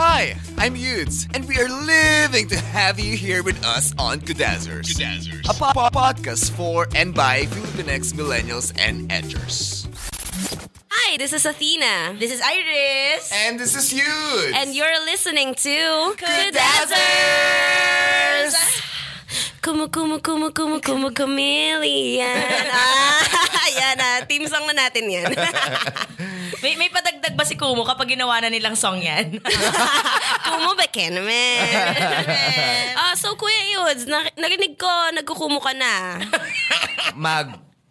Hi, I'm Yudes, and we are living to have you here with us on Kudazzers. Kudazzers. A po- po- podcast for and by Filipinx millennials and edgers. Hi, this is Athena. This is Iris. And this is Yudes. And you're listening to Kudazzers! Kumu kumu kumu kumu kumu chameleon. ah, yan na. Team song na natin yan. May, may padagdag ba si Kumu kapag ginawa na nilang song yan? kumu ba ka naman? Ah, so Kuya Yudes, na- narinig ko, nagkukumu ka na.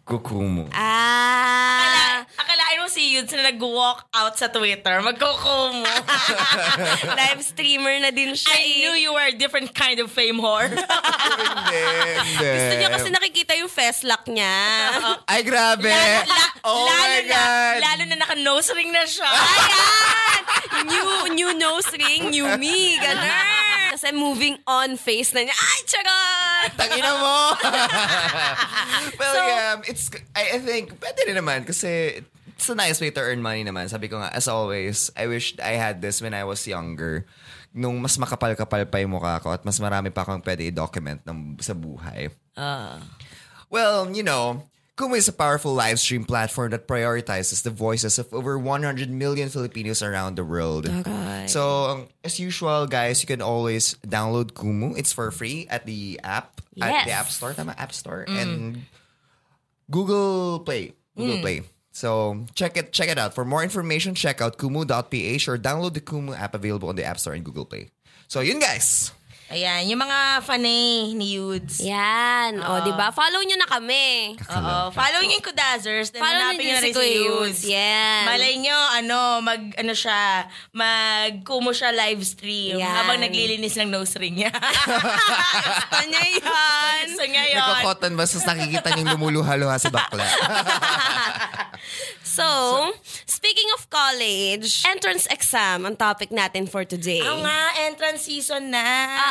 Magkukumu. Ah. Akalain mo si Yudes na nag-walk out sa Twitter, magkukumu. Live streamer na din siya. I eh. knew you were a different kind of fame whore. Hindi, hindi. Gusto niya kasi nakikita yung festlock niya. Ay, grabe. La- oh lalo my na, God. lalo na naka-nose ring na siya. Ayan! New, new nose ring, new me. Ganun. Kasi moving on face na niya. Ay, charot! Tangina mo! well, So- yeah, it's, I, I think, pwede rin naman kasi it's a nice way to earn money naman. Sabi ko nga, as always, I wish I had this when I was younger. Nung mas makapal-kapal pa yung mukha ko at mas marami pa akong pwede i-document ng, sa buhay. Well, you know, Kumu is a powerful live stream platform that prioritizes the voices of over 100 million Filipinos around the world. So, um, as usual, guys, you can always download Kumu. It's for free at the app, at the App Store, tama, App Store, and Google Play. Google Play. So, check it check it out. For more information, check out kumu.ph or download the Kumu app available on the App Store and Google Play. So, yun guys. Ayan, yung mga fanay ni Yudes. Yan. O, di ba? Follow nyo na kami. Oo. Follow niyo yung Kudazzers. Then Follow niyo hanapin niyo si rin si Yudes. Yan. Malay nyo, ano, mag, ano siya, mag kumo siya live stream Yan. habang naglilinis ng nose ring niya. Gusto niya yan. so ngayon, Nagko-cotton bus, tapos nakikita niyong lumuluha-luha sa bakla. So, speaking of college, entrance exam ang topic natin for today. Oo nga, entrance season na.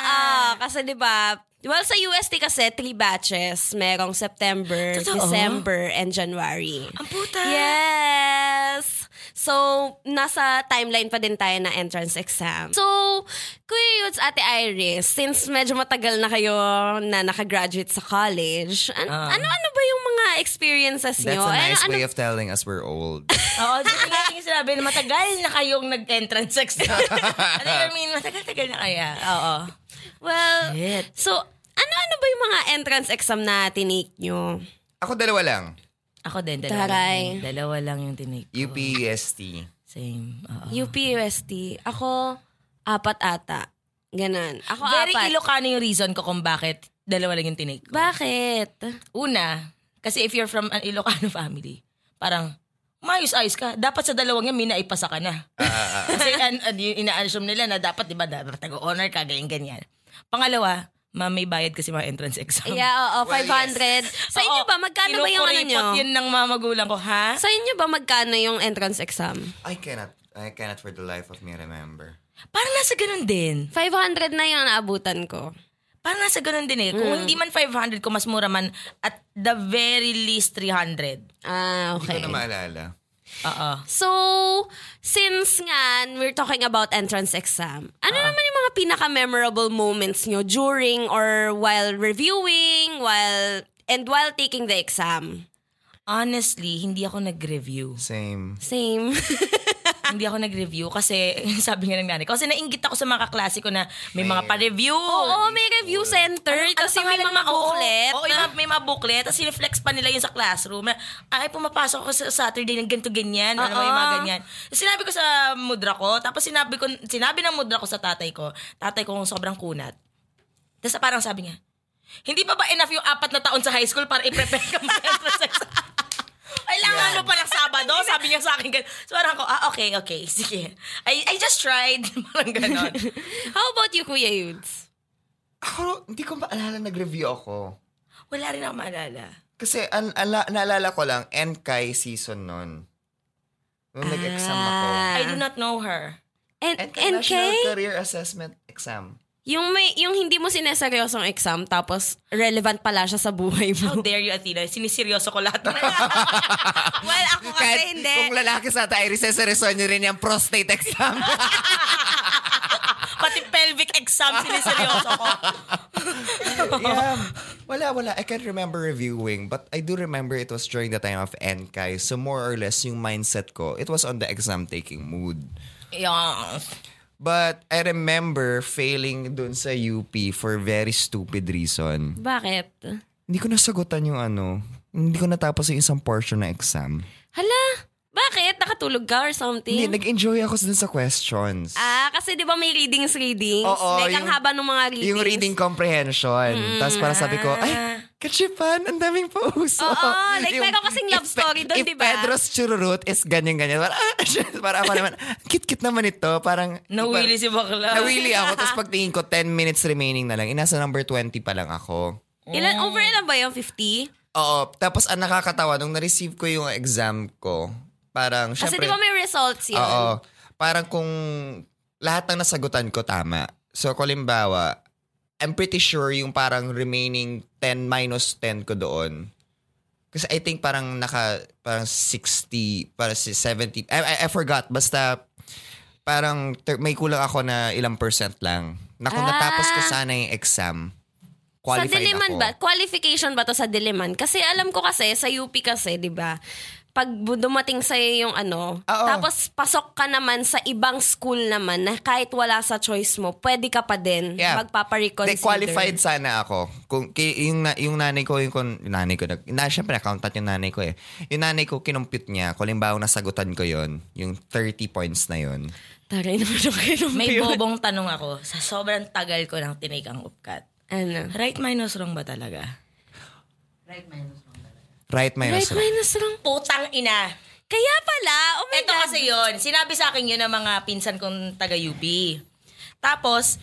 Oo, kasi 'di ba? Well, sa UST kasi, three batches. Merong September, Totoo? December, and January. Ang puta. Yes! So, nasa timeline pa din tayo na entrance exam. So, Kuya Yudes, Ate Iris, since medyo matagal na kayo na nakagraduate sa college, an- ano-ano ba yung mga experiences That's nyo? a nice ano, way of telling us we're old. Oo, di ba nga yung sinabi na matagal na kayong nag-entrance exam. ano I mean, matagal-tagal na kaya. Oo. Well, Shit. so, ano-ano ba yung mga entrance exam na tinake nyo? Ako dalawa lang. Ako din, dalawa Taray. lang. Dalawa lang yung tinake ko. UPST. Same. Oo. UP UST. Ako, apat ata. Ganon. Ako Very apat. Ilocano yung reason ko kung bakit dalawa lang yung tinake ko. Bakit? Una, kasi if you're from an Ilocano family, parang, maayos-ayos ka. Dapat sa dalawang yan, may naipasa ka na. kasi an, an, yung ina-assume nila na dapat, di ba, dapat nag-honor ka, ganyan-ganyan. Pangalawa, ma'am, may bayad kasi mga entrance exam. Yeah, oo, Well, 500. Sa inyo ba, magkano ba yung ano nyo? yun ng mga magulang ko, ha? Sa inyo ba, magkano yung entrance exam? I cannot, I cannot for the life of me remember. Parang nasa ganun din. 500 na yung naabutan ko. Parang nasa ganun din eh. Mm. Kung hindi man 500, kung mas mura man, at the very least 300. Ah, Hindi okay. ko na maalala. Oo. So, since nga, we're talking about entrance exam, ano naman yung mga pinaka-memorable moments nyo during or while reviewing, while, and while taking the exam? Honestly, hindi ako nag-review. Same. Same. hindi ako nag-review kasi sabi nga ng nanay ko. Kasi nainggit ako sa mga kaklase ko na may, mga pa-review. Oo, may review center. kasi may pangalan mga ng- oo, booklet. Oo, mga- may mga booklet. Tapos siniflex pa nila yun sa classroom. Na, Ay, pumapasok ako sa Saturday ng ganito ganyan. Ano yung mga ganyan. Tapos sinabi ko sa mudra ko. Tapos sinabi ko, sinabi ng mudra ko sa tatay ko. Tatay ko sobrang kunat. Tapos parang sabi niya, hindi pa ba enough yung apat na taon sa high school para i-prepare ka mag-entrance exam? Mo pa ng Sabado, sabi niya sa akin. ganun. So parang ako, ah, okay, okay, sige. I, I just tried. parang ganon. How about you, Kuya Yudes? Ako, hindi ko maalala nag-review ako. Wala rin ako maalala. Kasi an, ala, naalala ko lang, Enkai season nun. Nung nag-exam ako. I do not know her. And, Enkai and National Career Assessment Exam. Yung, may, yung hindi mo sineseryosong exam tapos relevant pala siya sa buhay How mo. dare you, Athena? Siniseryoso ko lahat. well, ako kasi Kahit hindi. kung lalaki sa tayo, reseseryoso nyo rin yung prostate exam. Pati pelvic exam, siniseryoso ko. yeah. Wala, wala. I can't remember reviewing, but I do remember it was during the time of Enkai. So more or less, yung mindset ko, it was on the exam-taking mood. Yes. But I remember failing dun sa UP for very stupid reason. Bakit? Hindi ko nasagutan yung ano, hindi ko natapos yung isang portion na exam. Hala, bakit? Nakatulog ka or something? Hindi, nag-enjoy ako dun sa questions. Ah, kasi di ba may readings readings? Oo, like, ang yung- haba ng mga readings. Yung reading comprehension. Tapos parang sabi ko, ay, kachipan, ang daming puso. Oo, like Yung- meron kasing love if- story if di ba? Pedro's chururut is ganyan-ganyan. Parang, ah, parang ako naman, cute-cute naman ito. Parang, Nawili si bakla. Nawili ako. Tapos pagtingin ko, 10 minutes remaining na lang. Inasa number 20 pa lang ako. Ilan, over ilan ba yung 50? Oo. Tapos ang nakakatawa, nung na-receive ko yung exam ko, parang, Kasi syempre, di ba may results yun? Oo. Parang kung lahat ng nasagutan ko tama. So, kulimbawa, I'm pretty sure yung parang remaining 10 minus 10 ko doon. Kasi I think parang naka, parang 60, parang si 70. I, I, I forgot. Basta, parang ter- may kulang ako na ilang percent lang. Na kung Ah. natapos ko sana yung exam, Sa qualified Diliman ako. ba? Qualification ba to sa Diliman? Kasi alam ko kasi, sa UP kasi, di ba? Pag dumating sa'yo yung ano, Oo. tapos pasok ka naman sa ibang school naman na kahit wala sa choice mo, pwede ka pa din Yeah. magpapareconsider. Hindi, qualified sana ako. Kung ki- yung na, yung nanay ko yung, yung nanay ko nag na syempre accountant yung nanay ko eh. Yung nanay ko kinumpute niya, kung limbawa nasagutan ko yon, yung 30 points na yon. Taray naman yung kinumpute. May bobong tanong ako. Sa sobrang tagal ko ng tinik ang upkat. Ano? Right minus wrong ba talaga? Right minus Right minus wrong. Putang ina. Kaya pala, oh my Ito God. kasi yun. Sinabi sa akin yun ng mga pinsan kong taga-UP. Tapos,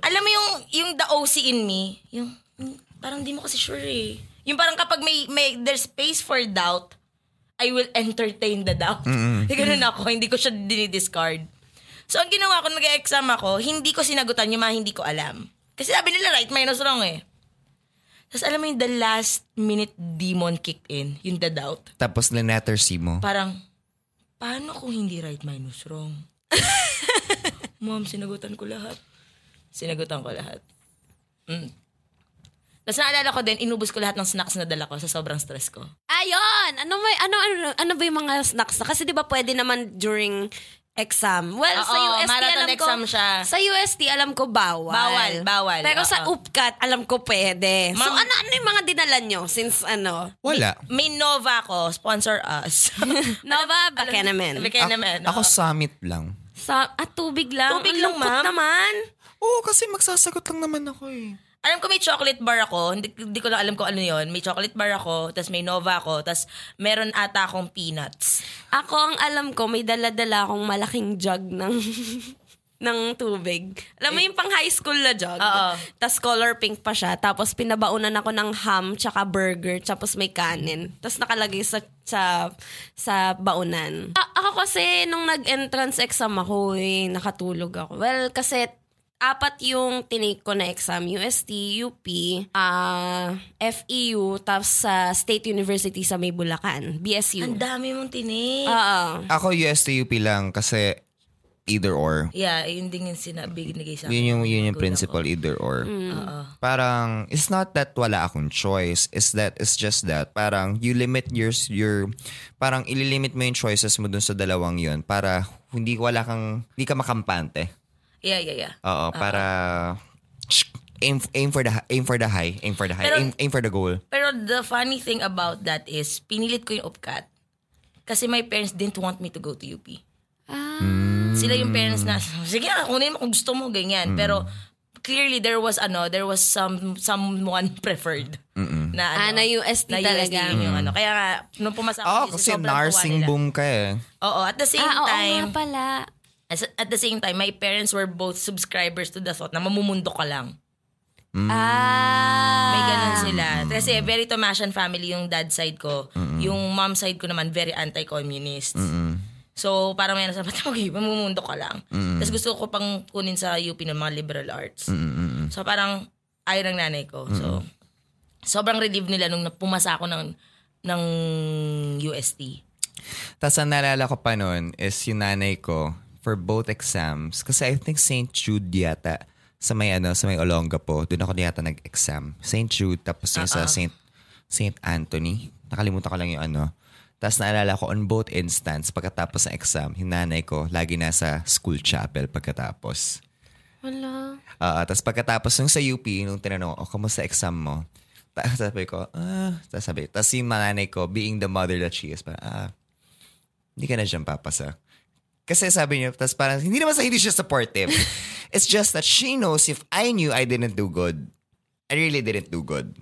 alam mo yung, yung the OC in me, yung, hmm, parang di mo kasi sure eh. Yung parang kapag may, may there's space for doubt, I will entertain the doubt. Mm Ganun ako, hindi ko siya dinidiscard. So, ang ginawa ko, nag-exam ako, hindi ko sinagutan yung mga hindi ko alam. Kasi sabi nila, right minus wrong eh. Tapos alam mo yung the last minute demon kicked in, yung the doubt. Tapos letter C mo. Parang, paano kung hindi right minus wrong? Mom, sinagutan ko lahat. Sinagutan ko lahat. Mm. Tapos naalala ko din, inubos ko lahat ng snacks na dala ko sa sobrang stress ko. Ayun! Ano, ba, ano, ano, ano ba yung mga snacks na? Kasi di ba pwede naman during exam. Well, sa Oo, UST marathon alam ko, exam siya. Sa UST alam ko bawal. Bawal, bawal. Pero sa Oo. UPCAT alam ko pwede. so Ma'am- ano ano yung mga dinala nyo since ano? Wala. May Nova ko, sponsor us. Nova Bakenamen. Bigay naman. Ako oo. summit lang. Sa at tubig lang. Tubig Ang lang, lungkot ma'am. naman. Oo, kasi magsasagot lang naman ako eh. Alam ko may chocolate bar ako, hindi, hindi ko lang alam kung ano yon. May chocolate bar ako, tapos may Nova ako, tapos meron ata akong peanuts. Ako ang alam ko may dala-dala akong malaking jug ng ng tubig. Alam mo yung pang high school na jug? Oo. Tapos color pink pa siya. Tapos pinabaunan ako ng ham tsaka burger tapos may kanin. Tapos nakalagay sa sa sa baunan. A- ako kasi nung nag-entrance exam ako eh, nakatulog ako. Well, kasi apat yung tinake ko na exam. UST, UP, ah FEU, tapos sa State University sa May Bulacan. BSU. Ang dami mong tinik. Oo. Ako USTUP lang kasi either or. yeah, yun din yung sinabi, binigay sa akin. Yun yung, ng yun yung principle, ko. either or. Oo. Parang, it's not that wala akong choice. It's that, it's just that, parang, you limit your, your, parang ililimit mo yung choices mo dun sa dalawang yun para hindi wala kang, hindi ka makampante. Yeah, yeah, yeah. Oo, para, aim, aim for the, aim for the high, aim for the high, Pero- aim, aim for the goal. Pero the funny thing about that is, pinilit ko yung UPCAT. Kasi my parents didn't want me to go to UP. Ah. Sila yung parents na, sige na, kunin mo kung gusto mo, ganyan. Pero clearly there was ano, there was some someone preferred Na, ano, Ah, na UST na talaga. UST yung ano. Kaya nga, nung pumasa ako, Oh, kasi nursing boom ka eh. Oo, at the same Ah, oo time, nga pala. As- at the same time, my parents were both subscribers to the thought na mamumundo ka lang. Ah. May ganun sila. Kasi very Tomasian family yung dad side ko. Yung mom side ko naman, very anti-communist. So, parang may nasabi, okay, mamumundo ka lang. Tapos gusto ko pang kunin sa UP ng mga liberal arts. So, parang ayaw ng nanay ko. So, sobrang relieved nila nung pumasa ako ng, ng UST. Tapos ang naalala ko pa noon is yung nanay ko for both exams. Kasi I think St. Jude yata sa may ano, sa may Olongapo. Doon ako yata nag-exam. St. Jude tapos yung sa St. St. Anthony. Nakalimutan ko lang yung ano. Tapos naalala ko on both instance, pagkatapos ng exam, yung nanay ko lagi nasa school chapel pagkatapos. Wala. Ah, tapos pagkatapos nung sa UP, nung tinanong, oh, kamusta exam mo? Tapos sabi ko, ah, tapos sabi, tapos yung mananay ko, being the mother that she is, parang, ah, hindi ka na dyan papasa. Kasi sabi niya, tapos parang, hindi naman sa hindi siya supportive. It's just that she knows if I knew I didn't do good, I really didn't do good.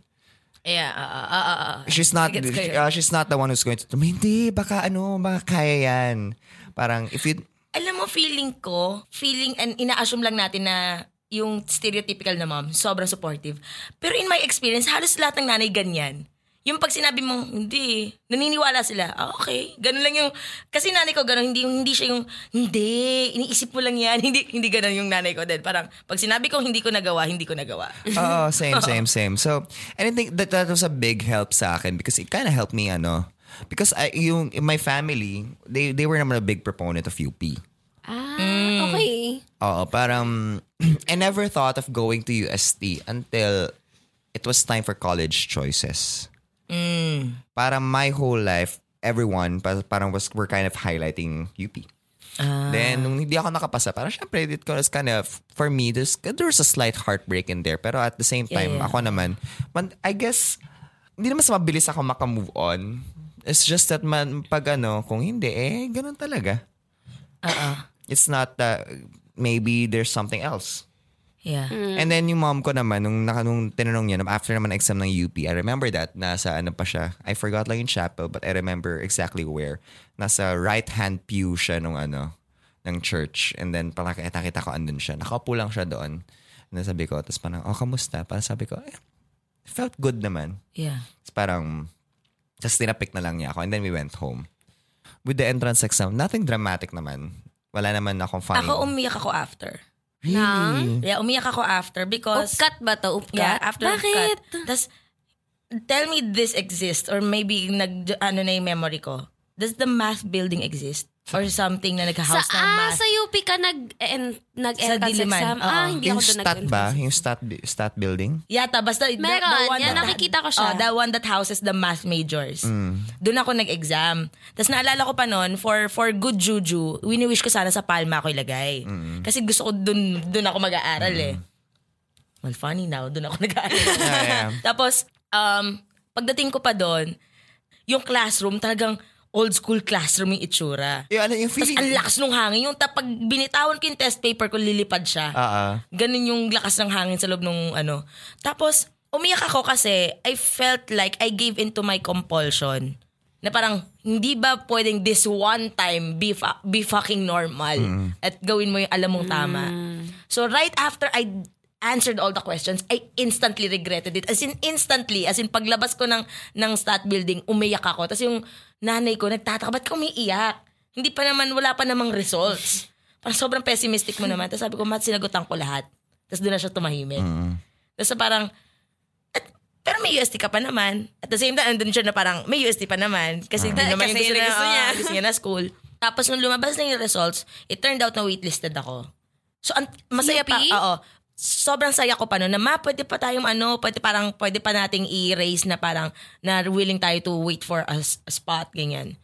Yeah, ah, ah, ah, ah, ah. She's not, uh, she's not the one who's going to, hindi, baka ano, baka kaya yan. Parang, if you, alam mo, feeling ko, feeling, and ina-assume lang natin na yung stereotypical na mom, sobrang supportive. Pero in my experience, halos lahat ng nanay ganyan. Yung pag sinabi mong, hindi, naniniwala sila, ah, okay. Ganun lang yung, kasi nanay ko ganun, hindi, hindi siya yung, hindi, iniisip mo lang yan. Hindi, hindi ganun yung nanay ko din. Parang, pag sinabi ko hindi ko nagawa, hindi ko nagawa. Oh, same, same, same. So, and I think that that was a big help sa akin because it kind of helped me, ano, because I, yung, in my family, they, they were naman a big proponent of UP. Ah, Mm. okay. Oo, parang, I never thought of going to UST until it was time for college choices. Parang my whole life, everyone, pa- parang was, were kind of highlighting UP. Then, nung hindi ako nakapasa, parang syempre, it was kind of, for me, there's, there was a slight heartbreak in there. Pero at the same time, Yeah, yeah. ako naman, man, I guess, hindi naman sa mabilis ako makamove on. It's just that man, pag ano, kung hindi, eh, ganun talaga. It's not, uh, maybe there's something else. Yeah. And then yung mom ko naman, nung, naka, nung tinanong niya, after naman exam ng UP, I remember that, nasa ano pa siya, I forgot lang yung chapel, but I remember exactly where. Nasa right-hand pew siya nung ano, ng church. And then parang nakita ko andun siya. Nakaupo lang siya doon. And then sabi ko, tapos parang, oh, kamusta? Parang sabi ko, eh, felt good naman. Yeah. Tapos parang, just tinapik na lang niya ako. And then we went home. With the entrance exam, nothing dramatic naman. Wala naman akong funny. Ako umiyak ako after. Really? Yeah, umiyak ako after because... Upkat ba to? Upkat? Yeah, after Bakit? cut. Tapos, tell me this exists or maybe nag, ano na yung memory ko. Does the math building exist? Or something na Sa, nag-house ng ah, math? sa UP ka nag, en, nag-entrance Diliman, exam? oo. Ah, hindi Yung ako doon stat ba? nag-entrance. Yung stat, stat building? Yata, basta the, Meron, the one yan, that, nakikita ko siya. Oh, the one that houses the math majors. Mm. Doon ako nag-exam. Tapos naalala ko pa noon, for, for good juju, wini-wish ko sana sa Palma ako ilagay. Kasi gusto ko doon, doon ako mag-aaral eh. Well, funny now, doon ako nag-aaral. Yeah, yeah. Tapos, um, pagdating ko pa doon, yung classroom talagang old school classroom yung itsura. Yung, ano, yung Tapos feeling... ang lakas ng hangin. Yung tapag binitawan ko yung test paper ko, lilipad siya. Ah. Ganun yung lakas ng hangin sa loob nung ano. Tapos, umiyak ako kasi I felt like I gave into my compulsion. Na parang, hindi ba pwedeng this one time be, fa- be fucking normal at gawin mo yung alam mong tama. So, right after I answered all the questions, I instantly regretted it. As in, instantly. As in, paglabas ko ng, ng stat building, umiyak ako. Tapos yung nanay ko, nagtataka, ba't ka umiiyak? Hindi pa naman, wala pa namang results. Parang sobrang pessimistic mo naman. Tapos sabi ko, mat, sinagutan ko lahat. Tapos doon na siya tumahimik. Tapos parang, at, pero may UST ka pa naman. At the same time, andun siya na parang, may UST pa naman. Kasi Ah. uh, naman yung Kasi gusto, yun na, ang gusto niya. ah, gusto niya na school. Tapos nung lumabas na yung results, it turned out na waitlisted ako. So, an- masaya UP? pa. Oo. Sobrang saya ko pa noon na ma, pwede pa tayong ano, pwede parang, pwede pa nating i-raise na parang, na willing tayo to wait for a, a spot, ganyan.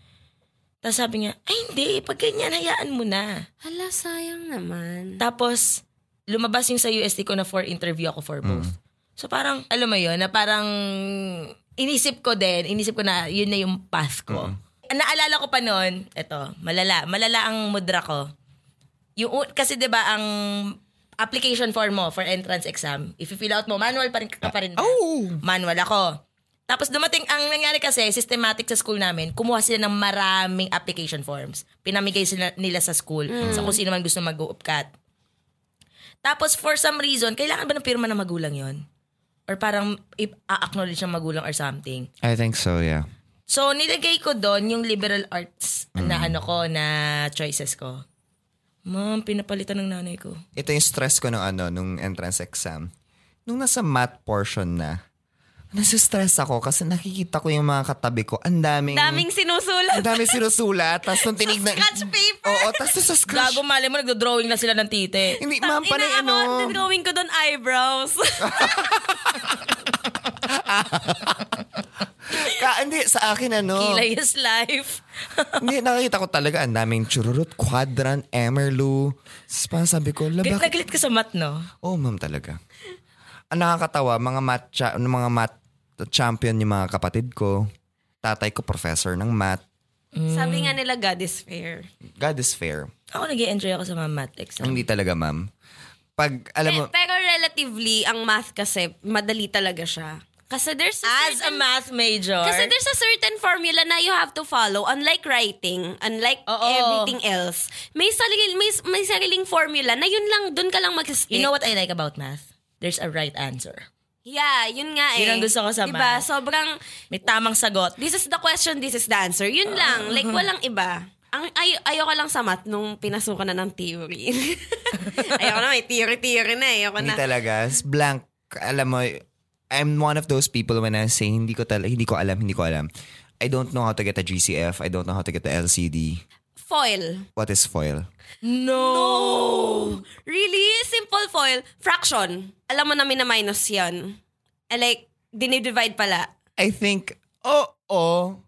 Tapos sabi niya, ay hindi, pag ganyan, hayaan mo na. Hala, sayang naman. Tapos, lumabas yung sa UST ko na for interview ako for both. So parang, alam mo yun, na parang inisip ko din, inisip ko na yun na yung path ko. Naalala ko pa noon, eto, malala, malala ang mudra ko. Yung, kasi 'di ba ang application form mo for entrance exam, if you fill out mo, manual pa rin ka pa rin. Oh! Manual ako. Tapos dumating, ang nangyari kasi, systematic sa school namin, kumuha sila ng maraming application forms. Pinamigay sila nila sa school sa kung sino man gusto mag-upcat. Tapos for some reason, kailangan ba ng pirma ng magulang yon Or parang i-acknowledge ng magulang or something. I think so, yeah. So, nilagay ko doon yung liberal arts Mm. na ano ko, na choices ko. Ma'am, pinapalitan ng nanay ko. Ito yung stress ko nung ano, nung entrance exam. Nung nasa math portion na, nasa-stress ako kasi nakikita ko yung mga katabi ko. Ang daming... Daming sinusulat. Ang daming sinusulat. Tapos nung tinignan... Scratch paper. Oo, tapos sa scratch... Gago, mali mo, nagdo-drawing lang sila ng tite. Hindi, ma'am, panay Ina, ano... ako, drawing ko doon eyebrows. Ka, hindi, sa akin ano... Kilay is life. Hindi, nakikita ko talaga ang daming chururut, quadrant, emerlu. Tapos parang sabi ko, Galit laba... na galit ka sa mat, no? Oo, oh, ma'am talaga. Ang nakakatawa, mga math, cha- mga math champion yung mga kapatid ko. Tatay ko, professor ng math. Sabi nga nila, God is fair. God is fair. Ako nag enjoy ako sa mga math exam. Hindi talaga, ma'am. Pag, alam mo, Pe- pero relatively, ang math kasi, madali talaga siya. Kasi there's a As a certain, math major, kasi there's a certain formula na you have to follow. Unlike writing, unlike Oo. everything else. May sarili, may, may sariling formula na yun lang, dun ka lang mag-stick. you know what I like about math? There's a right answer. Yeah, yun nga eh. Yun ang gusto ko sa diba? math. Sobrang, May tamang sagot. this is the question, this is the answer. Yun lang. Like, walang iba. Ang ay ayoko lang sa math nung pinasukan na ng theory. ayoko na, may theory-theory na eh. Ayoko hindi na. talaga. S- Blank, alam mo, I'm one of those people when I say, hindi ko, tal- hindi ko alam, hindi ko alam. I don't know how to get a GCF. I don't know how to get the LCD. Foil. What is foil? No! Really? Simple foil. Fraction. Alam mo namin na minus yan. Eh, like, dinidivide pala. I think, oh, oh.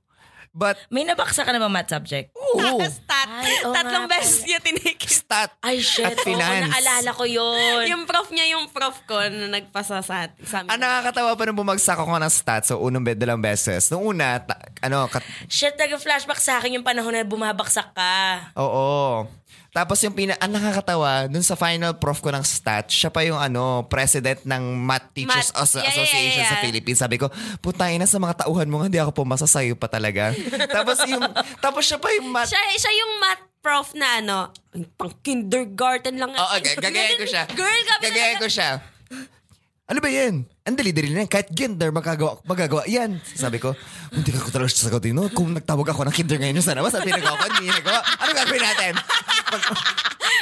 But, May nabaksa ka na ba math subject? Oo. Stat. Ay, oo Tatlong nga beses niya tinikip. Stat. Ay, shit. At finance. Oo, naalala ko yun. yung prof niya, yung prof ko na nagpasa sa, sa amin. Ang nakakatawa pa nung bumagsak ako ng stats so unang bed dalawang beses. Nung una, ta- ano, kat- Shit, nag-flashback sa akin yung panahon na bumabaksak ka. oo. Tapos yung pina, ang nakakatawa, dun sa final prof ko ng stats, siya pa yung ano, president ng Math Teachers Math. As- Yeah, yeah, Association yeah, sa yeah. Philippines. Sabi ko, putay na sa mga tauhan mo, hindi ako pumasa sa'yo pa talaga. tapos yung, tapos siya pa yung math Siya, siya yung math prof na ano, pang kindergarten lang. Oo, g- gagayahin ko siya. Girl, kami ko siya. Ano ba yan? Ang dali-dali na yan. Kahit gender, magagawa, magagawa yan. Sabi ko, hindi ka ko talaga sasagutin, no? Kung nagtawag ako ng kinder ngayon sa labas at pinagawa ko, hindi nagawa. Ano gagawin natin?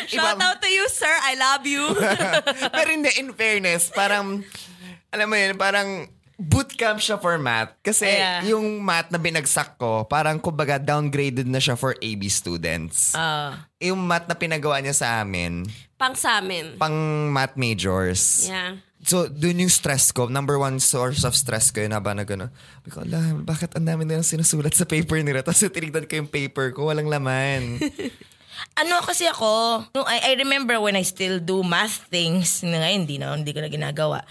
Shout out to you, sir. I love you. Pero hindi, in fairness, parang, alam mo yun, parang bootcamp siya for math. Kasi Yeah. yung math na binagsak ko, parang kumbaga downgraded na siya for AB students. Ah. yung math na pinagawa niya sa amin, Pang sa amin. pang math majors. Yeah. So, dun yung stress ko. Number one source of stress ko yun habang na gano'n. Sabi ko, bakit ang dami nilang sinusulat sa paper nila? Tapos tinignan ko yung paper ko, walang laman. Ano kasi ako, no, I, I remember when I still do math things, na ngayon hindi na, hindi ko na ginagawa.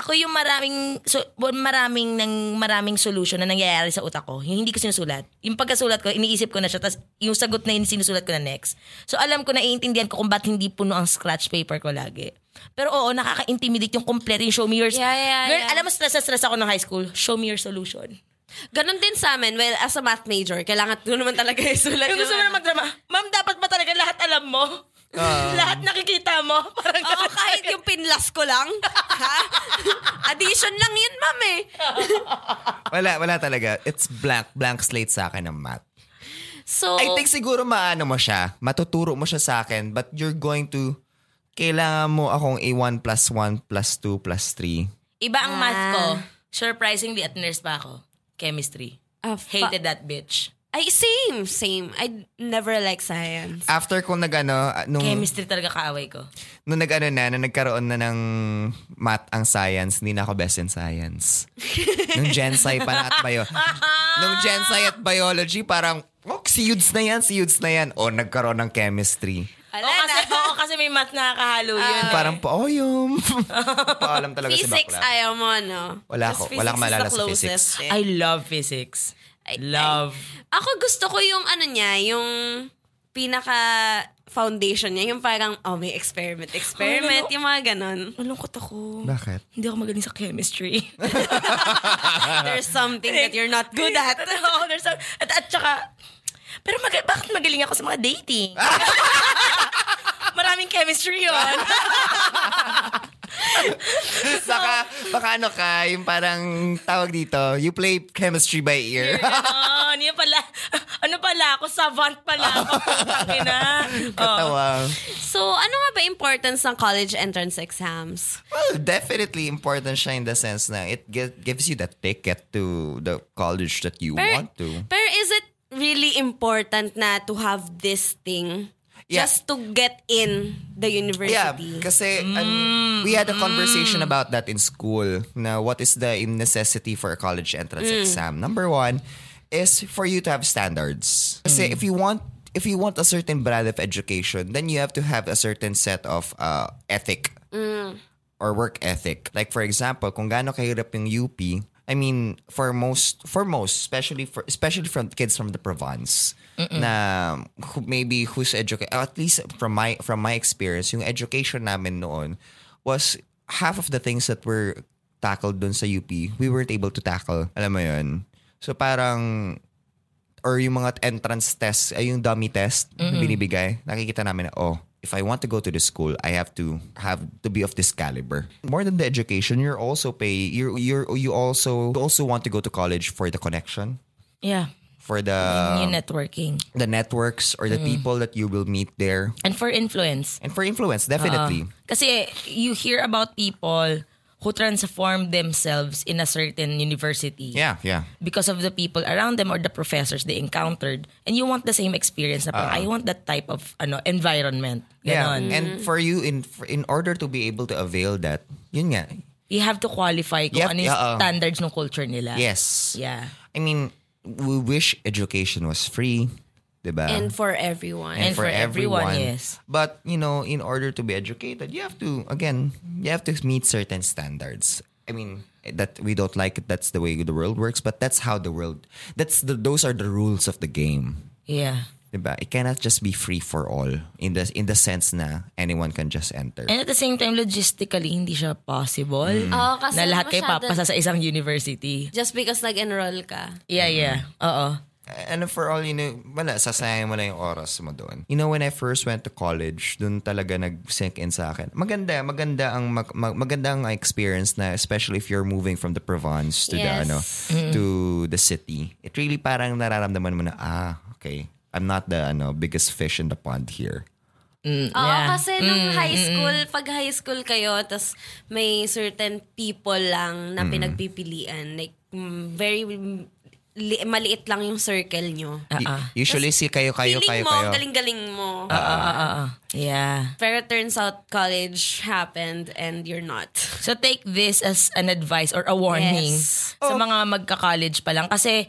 Ako yung maraming, so, maraming, ng, maraming solution na nangyayari sa utak ko. Yung hindi ko sinusulat. Yung pagkasulat ko, iniisip ko na siya. Tapos yung sagot na yun, sinusulat ko na next. So alam ko na, iintindihan ko kung ba't hindi puno ang scratch paper ko lagi. Pero oo, nakaka-intimidate yung complete yung show me yours. Yeah, yeah, Girl, yeah. alam mo, stress na stress ako ng high school. Show me your solution. Ganon din sa amin. Well, as a math major, kailangan ko naman talaga isulat. Yung gusto mo na magdrama, ma'am, dapat ba talaga lahat alam mo? lahat nakikita mo? Parang Oo, kahit yung pinlas ko lang. ha? Addition lang yun, ma'am eh. wala, wala talaga. It's blank, blank slate sa akin ng math. So, I think siguro maano mo siya, matuturo mo siya sa akin, but you're going to, kailangan mo akong A1 plus 1 plus 2 plus 3. Iba ang math Ah. ko. Surprisingly, at nurse pa ako. Chemistry. ah, fa- Hated that bitch. Ay, same, same. I never like science. After ko nag-ano, nung, Chemistry talaga kaaway ko. nung nag-ano na, nung nagkaroon na ng math ang science, hindi na ako best in science. nung Gen Sci pa na at bio. nung Gen Sci at biology, parang, oh, si Yudes na yan, si Yudes na yan. O, nagkaroon ng chemistry. Kasi, may math na nakakahalo yun. eh. Parang pa-oyom. Paalam talaga si Physics, bakla. ayaw mo, no? Wala ako. Wala akong physics maalala the sa physics. closest, eh. I love physics. Ay- love. Ako gusto ko yung ano niya, yung pinaka foundation niya, yung parang, oh, may experiment, experiment, Oh, yung mga ganon. Malungkot ako. Bakit? Hindi ako magaling sa chemistry. There's something that you're not good at. Oo, there's some, at, at saka, pero mag- bakit magaling ako sa mga dating? Maraming chemistry yun. Saka, baka ano ka, yung parang tawag dito, you play chemistry by ear. Ganon. Yan pala. Ano pala ako? Savant pala ako. Oh. Katawa. So, ano nga ba importance ng college entrance exams? Well, definitely important siya in the sense na it gi- gives you the ticket to the college that you Pero, want to. pero is it really important na to have this thing Yeah. just to get in the Yeah, university? kasi um, we had a conversation about that in school. Na what is the necessity for a college entrance exam? Number one is for you to have standards. Kasi if you want if you want a certain brand of education, then you have to have a certain set of uh, ethic or work ethic. Like for example, kung gaano kahirap yung UP, I mean, for most, for most, especially for, especially from kids from the province, na who, maybe who's educated, at least from my from my experience, yung education namin noon was half of the things that were tackled dun sa UP, we weren't able to tackle. Alam mo yun? So parang or yung mga entrance test, ay yung dummy test na binibigay, nakikita namin na, oh, if I want to go to the school, I have to have to be of this caliber. More than the education, you're also pay you you you also you also want to go to college for the connection, Yeah. for the Yung networking. the networks or the people that you will meet there, And for influence. and for influence, definitely. Kasi you hear about people who transform themselves in a certain university. yeah, yeah. because of the people around them or the professors they encountered and you want the same experience na parang, I want that type of ano environment Yeah, ganon and for you in in order to be able to avail that, yun nga. you have to qualify kung Yep, ano yung yeah, uh, standards ng culture nila Yes. yeah I mean, we wish education was free, 'di ba? And for everyone. And for everyone, yes. But, you know, in order to be educated, you have to, again, you have to meet certain standards. I mean, that we don't like it, that's the way the world works, but that's how the world, that's the, those are the rules of the game. yeah Diba? It cannot just be free for all in the in the sense na anyone can just enter. and at the same time logistically hindi siya possible Mm. Oo, kasi na lahat kayo papasa sa isang university Just because nag-enroll ka. yeah yeah oo And for all you know, wala, sasayang mo lang yung oras mo doon. You know, when I first went to college, doon talaga nag-sink in sa akin. Maganda, maganda ang mag, mag- maganda ang experience na especially if you're moving from the province to the Yes. ano, to the city. It really parang nararamdaman mo na ah, okay. I'm not the ano biggest fish in the pond here. Oo, Yeah. kasi nung high school, pag high school kayo, tas may certain people lang na pinagpipilian. Like, mm, very li- maliit lang yung circle nyo. Y- ah. Usually si kayo kayo Feeling kayo mo, kayo. galing-galing mo. Ah, ah, ah. yeah Pero turns out college happened and you're not. So take this as an advice or a warning Yes. sa mga magka-college pa lang. Kasi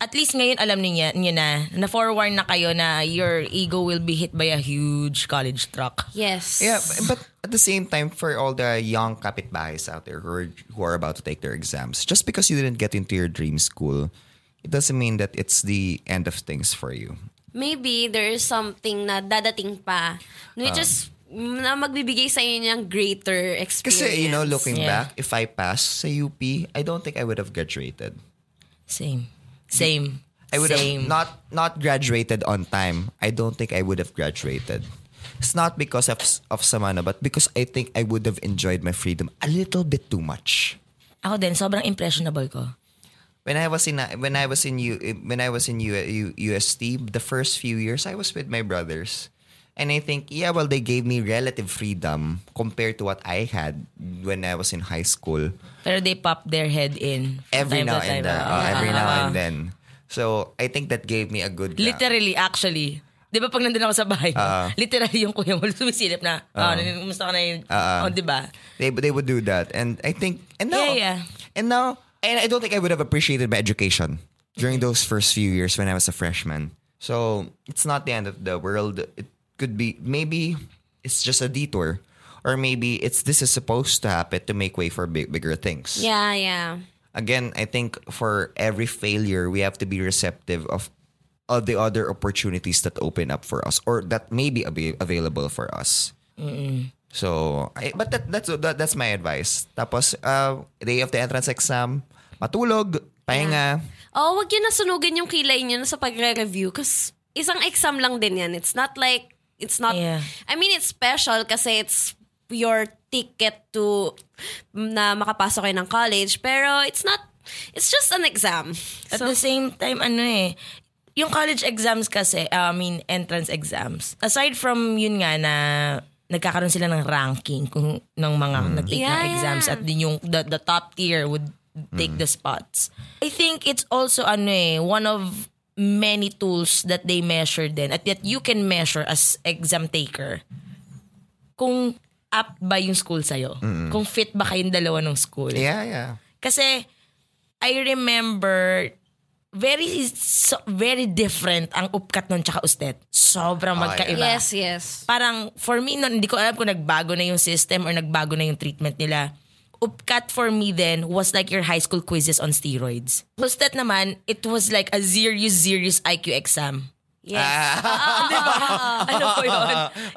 at least ngayon alam niyo, niyo na, na-forewarn na kayo na your ego will be hit by a huge college truck. Yes. Yeah, but at the same time, for all the young kapitbahays out there who are, who are about to take their exams, just because you didn't get into your dream school, it doesn't mean that it's the end of things for you. Maybe there is something na dadating pa. Which is, na magbibigay sa inyo ng greater experience. Kasi, you know, looking Yeah. back, if I passed sa UP, I don't think I would have graduated. Same. Same. I would Same. have not not graduated on time. I don't think I would have graduated. It's not because of of Samana, but because I think I would have enjoyed my freedom a little bit too much. Ako din, sobrang impressionable ko. when I was in when I was in U, when I was in U, U, UST, the first few years I was with my brothers. And I think, yeah, well, they gave me relative freedom compared to what I had when I was in high school. Pero they pop their head in. Every now and then. Ah, oh, every ah, now ah. and then. So, I think that gave me a good... Literally, actually. Di ba pag nandun ako sa bahay Ah. literally yung kuya mo sumisilip na, ah, kumusta ka na yun? Ah, ah. oh, di ba? They, they would do that. And I think... And now, Yeah, yeah. And now, and I don't think I would have appreciated my education during those first few years when I was a freshman. So, it's not the end of the world. It could be, maybe it's just a detour. Or maybe it's this is supposed to happen to make way for big, bigger things. Yeah, yeah. Again, I think for every failure, we have to be receptive of of the other opportunities that open up for us or that may be ab- available for us. So, I, but that, that's that, that's my advice. Tapos, uh, day of the entrance exam, matulog, pahinga. Oh, wag yun na sunugin yung kilay niyo sa pagre-review kasi isang exam lang din yan. It's not like, it's not, Yeah. I mean, it's special kasi it's your ticket to na makapasok kayo ng college. Pero it's not, it's just an exam. At So, the same time, ano eh, yung college exams kasi, uh, I mean, entrance exams, aside from yun nga na nagkakaroon sila ng ranking kung ng mga nag-take Yeah, ng exams yeah. at din yung the, the top tier would take the spots. I think it's also ano eh, one of many tools that they measure din at that you can measure as exam taker kung apt ba yung school sa'yo. Kung fit ba kayong dalawa ng school. Yeah, yeah. Kasi I remember very so, very different ang upkat nun tsaka ustet. Sobrang magkaiba. yes, yes. Parang for me nun, hindi ko alam kung nagbago na yung system or nagbago na yung treatment nila. Upkat for me then was like your high school quizzes on steroids. Ustet naman, it was like a serious, serious IQ exam. Yes. ano po yun?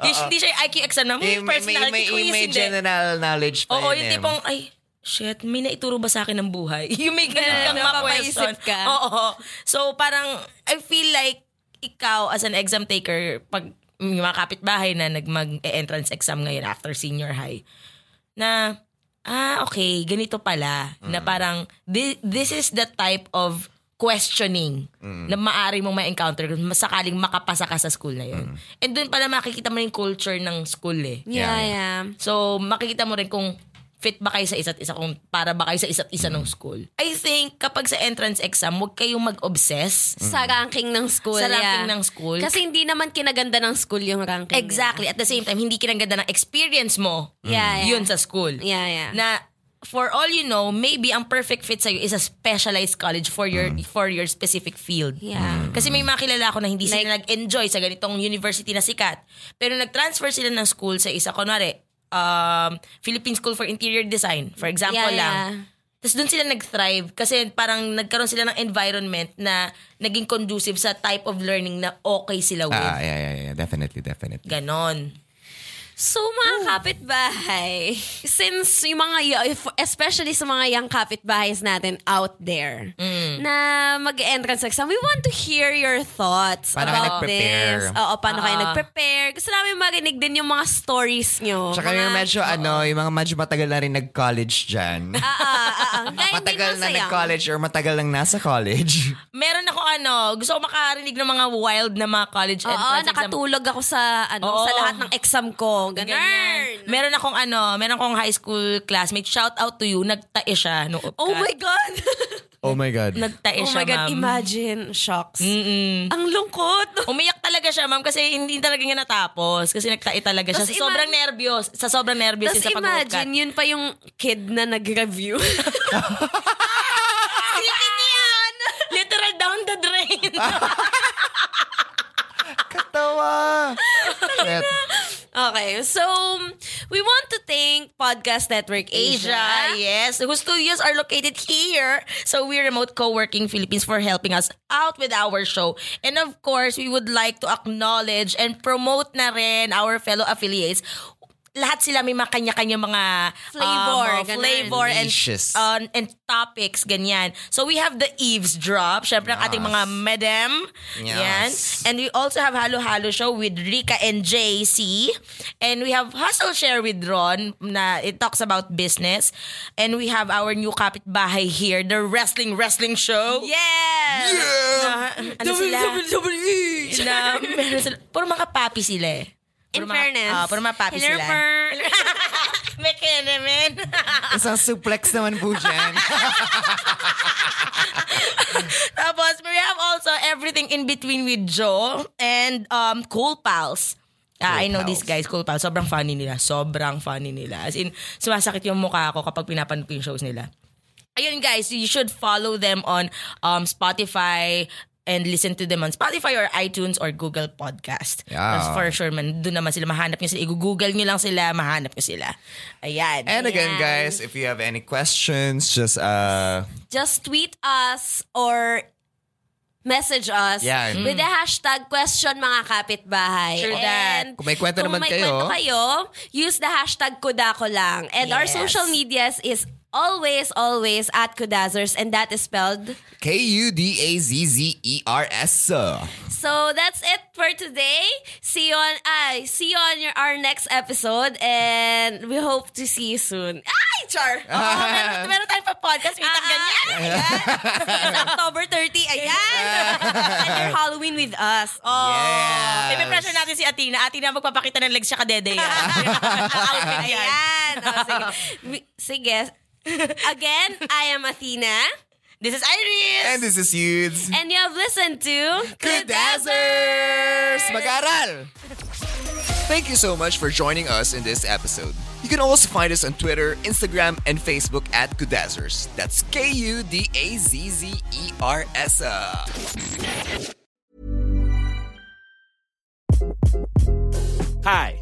Yung, hindi siya IQ exam na, May, hmm, may, personality may, quiz, may general knowledge pa Oo, yun yung eh. tipong, ay, shit, may naituro ba sa akin ng buhay? yung may ganun kang napapaisip ma-question. ka. Oo. So, parang, I feel like, ikaw as an exam taker, pag yung mga kapitbahay na nag-mag-entrance exam ngayon after senior high, na, ah, okay, ganito pala. Na parang, thi- this is the type of questioning na maaari mong ma-encounter kung sakaling makapasa ka sa school na yun. And doon pala makikita mo yung culture ng school eh. yeah, yeah. So, makikita mo rin kung fit ba kayo sa isa't isa, kung para ba kayo sa isa't isa ng school. I think, kapag sa entrance exam, huwag kayong mag-obsess Sa ranking ng school. Sa ranking yeah. ng school. Kasi hindi naman kinaganda ng school yung ranking. Exactly. At the same time, hindi kinaganda ng experience mo Yeah, yeah. yun sa school. Yeah, yeah. Na, for all you know, maybe ang perfect fit sa'yo is a specialized college for your for your specific field. Yeah. Kasi may mga kilala ko na hindi sila nag-enjoy sa ganitong university na sikat. Pero nag-transfer sila ng school sa isa, kunwari, um, Philippine School for Interior Design, for example Yeah, lang. yeah. Tapos doon sila nag-thrive kasi parang nagkaroon sila ng environment na naging conducive sa type of learning na okay sila with. Ah, yeah, yeah, yeah. Definitely, definitely. Ganon. So, mga kapitbahay, since yung mga, especially sa mga young kapitbahays natin out there, Mm. na mag-entrance exam, we want to hear your thoughts Paano about this. Oo, paano kayo Ah. nag-prepare. Gusto namin marinig din yung mga stories nyo. Tsaka mga, yung medyo ano, yung mga medyo matagal na rin nag-college dyan. Ah, ah, ah, ah. Matagal na nag-college or matagal lang nasa college. Meron ako ano, gusto ko makarinig ng mga wild na mga college Oo, entrance exam. nakatulog ako sa ano Oo. sa lahat ng exam ko. Ganun. Ganyan. Meron akong ano, meron akong high school classmate, shout out to you, nagtae siya upkat. Oh my God! Oh my God. Nagtae oh siya, my God, ma'am. imagine. Shocks. Ang lungkot. Umiyak talaga siya, ma'am, kasi hindi talaga niya natapos. Kasi nagtae talaga siya. Tas Sa sobrang ima- nervyos. Sa sobrang nervyos sa pag-upkat. imagine, yun pa yung kid na nag-review. Silipin yan! Literal down the drain. Katawa! Shit. Okay, so we want to thank Podcast Network Asia. Asia, yes. Whose studios are located here. So we Remote Co-working Philippines for helping us out with our show. And of course, we would like to acknowledge and promote na rin our fellow affiliates lahat sila may mga kanya-kanya mga Flavor, um, flavor and Niches. uh, and topics ganyan. So we have the eavesdrop, syempre ang ating Yes. mga madam. Yes. Yan. And we also have Halo Halo show with Rika and JC. And we have Hustle Share with Ron na it talks about business. And we have our new kapitbahay here, the Wrestling Wrestling Show. Yes! Na, ano sila? na, meron sila. Puro mga papi sila eh. In Puro mga- fairness. Ah, puro mga papi Hello, sila. May kenemen. Isang suplex naman po dyan. Tapos, we have also everything in between with Joe and um, Cool Pals. Ah, I Cool know Pals. these guys, Cool Pals. Sobrang funny nila. Sobrang funny nila. As in, sumasakit yung mukha ko kapag pinapanood ko yung shows nila. Ayun guys, you should follow them on um, Spotify and listen to them on Spotify or iTunes or Google Podcast. Yeah. That's for sure man. Doon naman sila, mahanap nyo sila. I-google nyo lang sila, mahanap nyo sila. Ayan. And again, Ayan. guys, if you have any questions, just uh, Just tweet us or message us Yan. with the hashtag question mga kapitbahay. Sure that. And Kung may kwento naman may kayo. kwento kayo, use the hashtag kudako lang. And our Yes. social medias is always, always at Kudazers and that is spelled. K-U-D-A-Z-Z-E-R-S. So that's it for today. See you on I see you on your our next episode and we hope to see you soon. Ay, char. Oo, meron, meron tayong pa podcast. Wait, ang ganyan. It's October 30. Ayan. and your Halloween with us. Oh. Yes. Ipe-pressure natin si Atina. Atina magpapakita ng legs siya kadede yan. Outfit yan. Ayan. Oh, sige. Sige. Again, I am Athena. This is Iris. And this is Yudes. And you have listened to Kudazzers! Mag-aral! Thank you so much for joining us in this episode. You can also find us on Twitter, Instagram, and Facebook at Kudazzers. That's K-U-D-A-Z-Z-E-R-S. Hi,